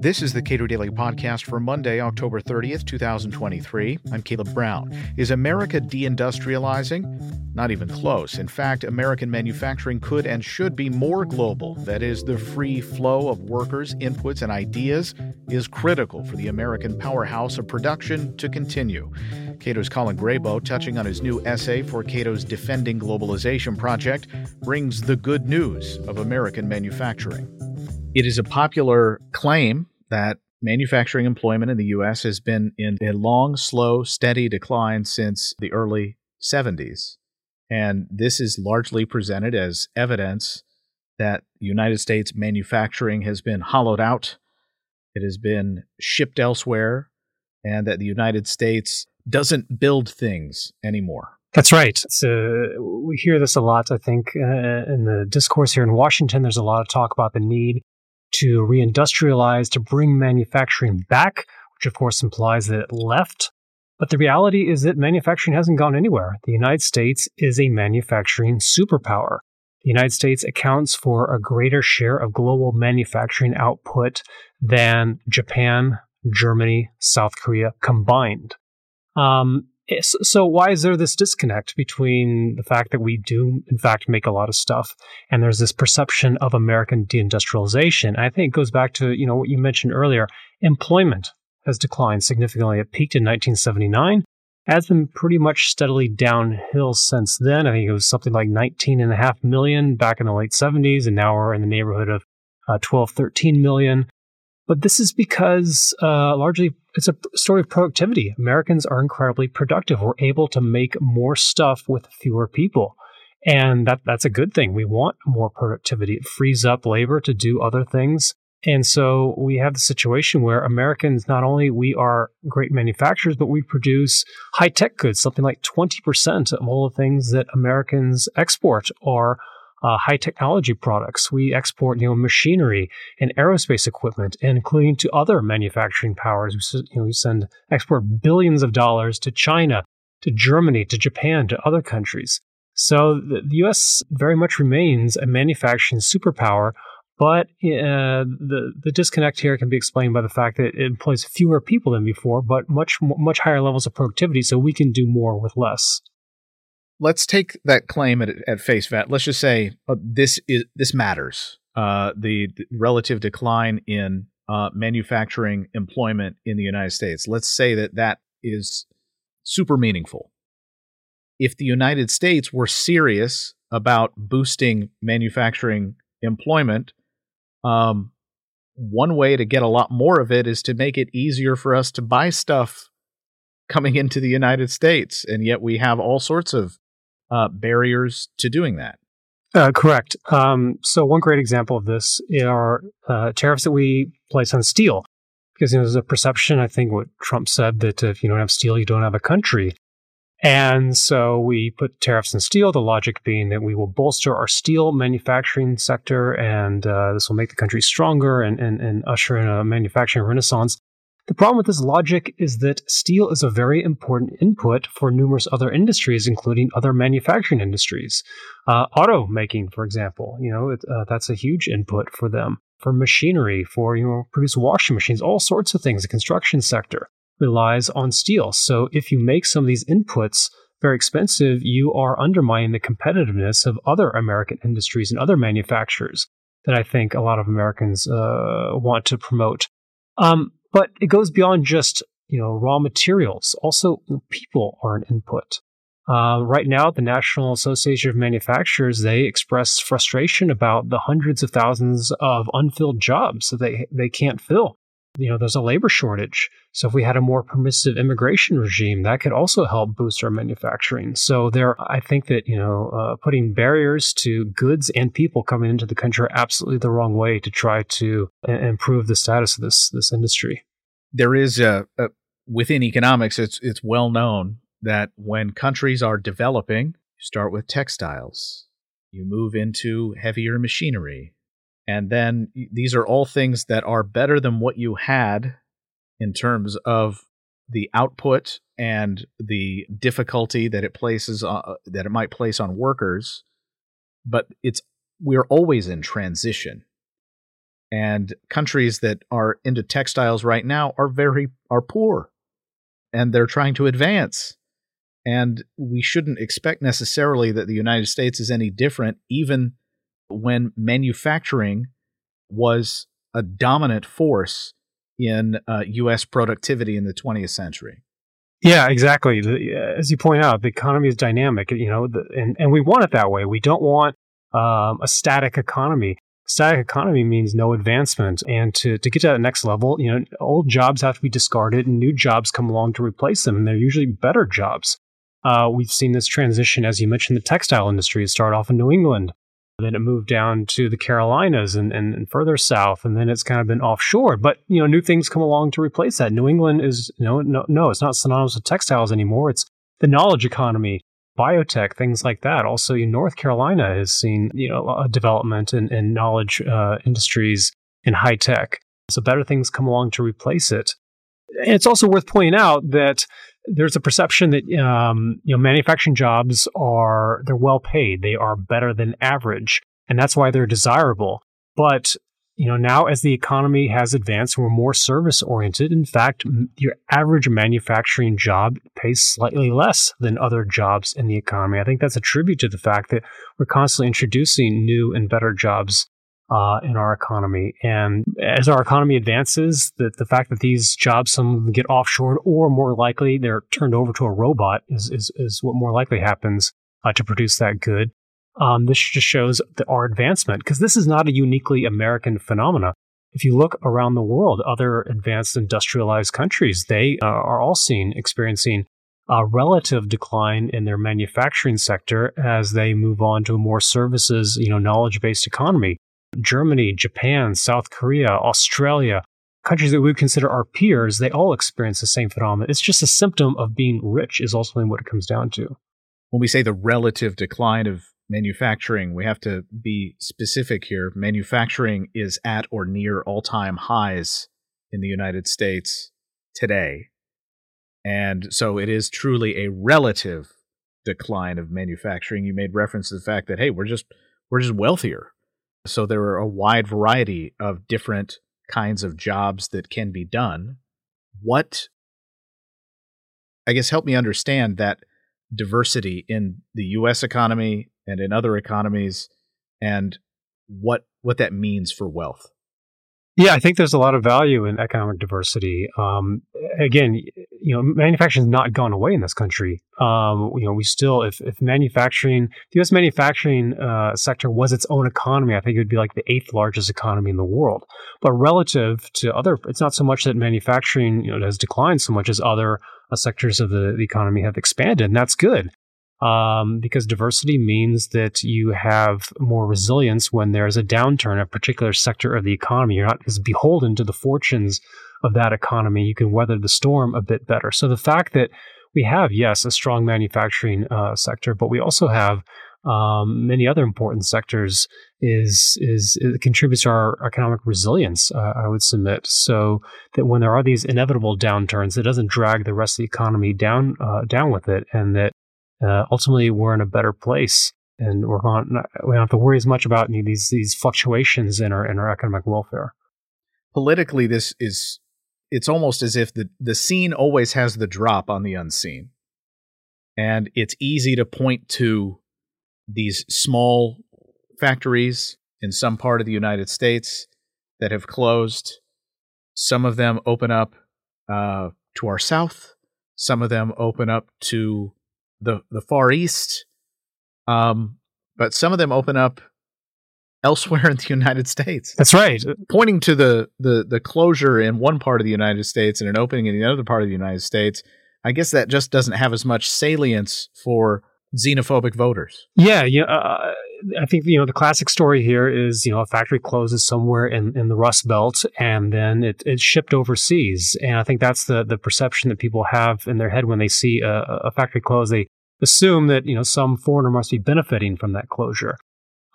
This is the Cato Daily Podcast for Monday, October 30th, 2023. I'm Caleb Brown. Is America deindustrializing? Not even close. In fact, American manufacturing could and should be more global. That is, the free flow of workers, inputs, and ideas is critical for the American powerhouse of production to continue. Cato's Colin Grabow, touching on his new essay for Cato's Defending Globalization project, brings the good news of American manufacturing. It is a popular claim that manufacturing employment in the U.S. has been in a long, slow, steady decline since the early 70s. And this is largely presented as evidence that United States manufacturing has been hollowed out, it has been shipped elsewhere, and that the United States doesn't build things anymore. That's right. Uh, we hear this a lot, I think, uh, in the discourse here in Washington. There's a lot of talk about the need to reindustrialize, to bring manufacturing back, which of course implies that it left. But the reality is that manufacturing hasn't gone anywhere. The United States is a manufacturing superpower. The United States accounts for a greater share of global manufacturing output than Japan, Germany, South Korea combined. Um, so why is there this disconnect between the fact that we do in fact make a lot of stuff and there's this perception of american deindustrialization? I think it goes back to you know what you mentioned earlier. Employment has declined significantly. It peaked in 1979 has been pretty much steadily downhill since then. I think it was something like 19.5 million back in the late 70s and now we're in the neighborhood of uh, 12 13 million. But this is because uh, largely it's a story of productivity. Americans are incredibly productive. We're able to make more stuff with fewer people. And that, that's a good thing. We want more productivity. It frees up labor to do other things. And so we have the situation where Americans, not only we are great manufacturers, but we produce high tech goods. Something like 20% of all the things that Americans export are uh, high technology products. We export, you know, machinery and aerospace equipment, including to other manufacturing powers. We, you know, we send export billions of dollars to China, to Germany, to Japan, to other countries. So the, the U.S. very much remains a manufacturing superpower. But uh, the the disconnect here can be explained by the fact that it employs fewer people than before, but much much higher levels of productivity. So we can do more with less let's take that claim at, at face value. Let's just say uh, this is this matters. Uh, the, the, relative decline in uh, manufacturing employment in the United States. Let's say that that is super meaningful. If the United States were serious about boosting manufacturing employment, um, one way to get a lot more of it is to make it easier for us to buy stuff coming into the United States. And yet we have all sorts of uh, barriers to doing that. Uh, correct. Um, so one great example of this are uh, tariffs that we place on steel, because you know, there's a perception. I think what Trump said that if you don't have steel, you don't have a country. And so we put tariffs on steel. The logic being that we will bolster our steel manufacturing sector, and uh, this will make the country stronger and, and, and usher in a manufacturing renaissance. The problem with this logic is that steel is a very important input for numerous other industries, including other manufacturing industries. Uh, auto making, for example, you know, it, uh, that's a huge input for them. For machinery, for, you know, produce washing machines, all sorts of things. The construction sector relies on steel. So if you make some of these inputs very expensive, you are undermining the competitiveness of other American industries and other manufacturers that I think a lot of Americans uh, want to promote. Um, but it goes beyond just you know raw materials. Also, people are an input. Uh, right now, the National Association of Manufacturers they express frustration about the hundreds of thousands of unfilled jobs that they they can't fill. You know, there's a labor shortage. So if we had a more permissive immigration regime, that could also help boost our manufacturing. So there, I think that you know, uh, putting barriers to goods and people coming into the country are absolutely the wrong way to try to uh, improve the status of this this industry. There is a, a within economics, it's it's well known that when countries are developing, you start with textiles, you move into heavier machinery, and then these are all things that are better than what you had in terms of the output and the difficulty that it places uh, that it might place on workers. But it's we're always in transition. And countries that are into textiles right now are very are poor. And they're trying to advance. And we shouldn't expect necessarily that the United States is any different, even when manufacturing was a dominant force in uh, U.S. productivity in the 20th century. Yeah, exactly. As you point out, the economy is dynamic, you know, and, and we want it that way. We don't want um, a static economy. Static economy means no advancement. And to, to get to that next level, you know, old jobs have to be discarded and new jobs come along to replace them. And they're usually better jobs. Uh, we've seen this transition, as you mentioned, the textile industry. Started off in New England then it moved down to the Carolinas and, and, and, further south, and then it's kind of been offshore. But you know, new things come along to replace that. New England is you know, no, no, it's not synonymous with textiles anymore. It's the knowledge economy, biotech, things like that. Also, North Carolina has seen you know a development in, in knowledge uh, industries in high tech. So better things come along to replace it. And it's also worth pointing out that there's a perception that um, you know manufacturing jobs are they're well paid, they are better than average, and that's why they're desirable. But you know now as the economy has advanced, we're more service oriented. In fact, your average manufacturing job pays slightly less than other jobs in the economy. I think that's a tribute to the fact that we're constantly introducing new and better jobs uh, in our economy. And as our economy advances, the, the fact that these jobs, some of them get offshored or more likely they're turned over to a robot is, is, is what more likely happens uh, to produce that good. Um, this just shows the, our advancement because this is not a uniquely American phenomena. If you look around the world, other advanced industrialized countries, they uh, are all seen experiencing a relative decline in their manufacturing sector as they move on to a more services, you know, knowledge-based economy. Germany, Japan, South Korea, Australia, countries that we would consider our peers, they all experience the same phenomenon. It's just a symptom of being rich, is ultimately what it comes down to. When we say the relative decline of manufacturing, we have to be specific here. Manufacturing is at or near all time highs in the United States today. And so it is truly a relative decline of manufacturing. You made reference to the fact that, hey, we're just we're just wealthier so there are a wide variety of different kinds of jobs that can be done. What, I guess, help me understand that diversity in the U.S. economy and in other economies, and what what that means for wealth. Yeah, I think there's a lot of value in economic diversity. Um, again, you know, manufacturing has not gone away in this country. Um, you know, we still, if, if manufacturing, the U.S. manufacturing uh, sector was its own economy, I think it would be like the eighth largest economy in the world. But relative to other, it's not so much that manufacturing you know has declined so much as other uh, sectors of the, the economy have expanded, and that's good um, because diversity means that you have more resilience when there's a downturn, a particular sector of the economy. You're not as beholden to the fortunes of that economy. You can weather the storm a bit better. So the fact that we have, yes, a strong manufacturing uh, sector, but we also have um, many other important sectors is is contributes to our economic resilience. Uh, I would submit so that when there are these inevitable downturns, it doesn't drag the rest of the economy down uh, down with it, and that uh, ultimately we're in a better place and we're not, we don't have to worry as much about these these fluctuations in our in our economic welfare. Politically, this is it's almost as if the the seen always has the drop on the unseen, and it's easy to point to these small factories in some part of the United States that have closed. Some of them open up uh, to our south. Some of them open up to the the Far East, um, but some of them open up elsewhere in the United States. That's right. Pointing to the the the closure in one part of the United States and an opening in the other part of the United States, I guess that just doesn't have as much salience for xenophobic voters. Yeah, yeah. Uh, I think you know the classic story here is you know a factory closes somewhere in, in the Rust Belt and then it, it's shipped overseas, and I think that's the the perception that people have in their head when they see a, a factory close. They assume that you know some foreigner must be benefiting from that closure.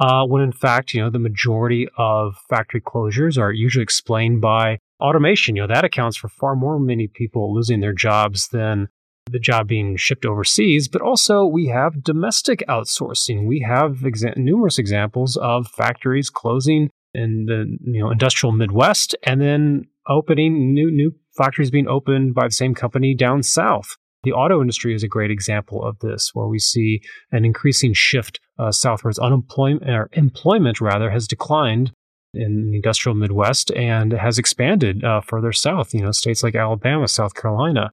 Uh, when in fact, you know, the majority of factory closures are usually explained by automation. You know, that accounts for far more many people losing their jobs than the job being shipped overseas, but also we have domestic outsourcing. We have exa- numerous examples of factories closing in the you know industrial Midwest, and then opening new new factories being opened by the same company down south. The auto industry is a great example of this, where we see an increasing shift uh, southwards. Unemployment or employment rather has declined in the industrial Midwest and has expanded uh, further south. You know, states like Alabama, South Carolina.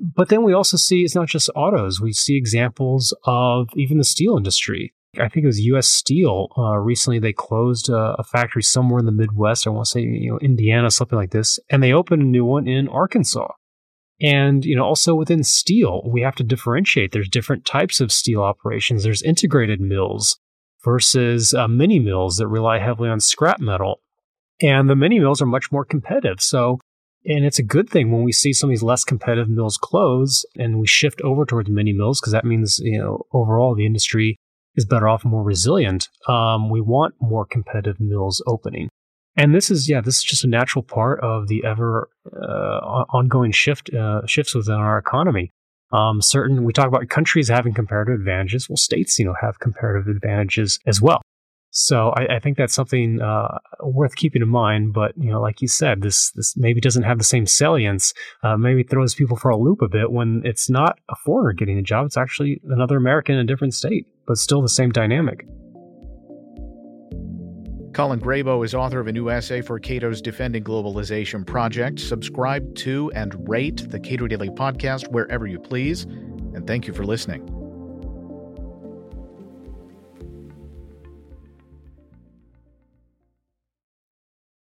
But then we also see it's not just autos. We see examples of even the steel industry. I think it was U.S. Steel. Uh, recently, they closed uh, a factory somewhere in the Midwest. I want to say, you know, Indiana, something like this, and they opened a new one in Arkansas. And you know, also within steel, we have to differentiate. There's different types of steel operations. There's integrated mills versus uh, mini mills that rely heavily on scrap metal, and the mini mills are much more competitive. So and it's a good thing when we see some of these less competitive mills close and we shift over towards mini mills because that means, you know, overall the industry is better off, more resilient. Um, we want more competitive mills opening. And this is, yeah, this is just a natural part of the ever uh, ongoing shift uh, shifts within our economy. Um, certain, we talk about countries having comparative advantages. Well, states, you know, have comparative advantages as well. So I, I think that's something uh, worth keeping in mind. But you know, like you said, this this maybe doesn't have the same salience. Uh, maybe throws people for a loop a bit when it's not a foreigner getting the job; it's actually another American in a different state, but still the same dynamic. Colin Grabow is author of a new essay for Cato's Defending Globalization project. Subscribe to and rate the Cato Daily Podcast wherever you please. And thank you for listening.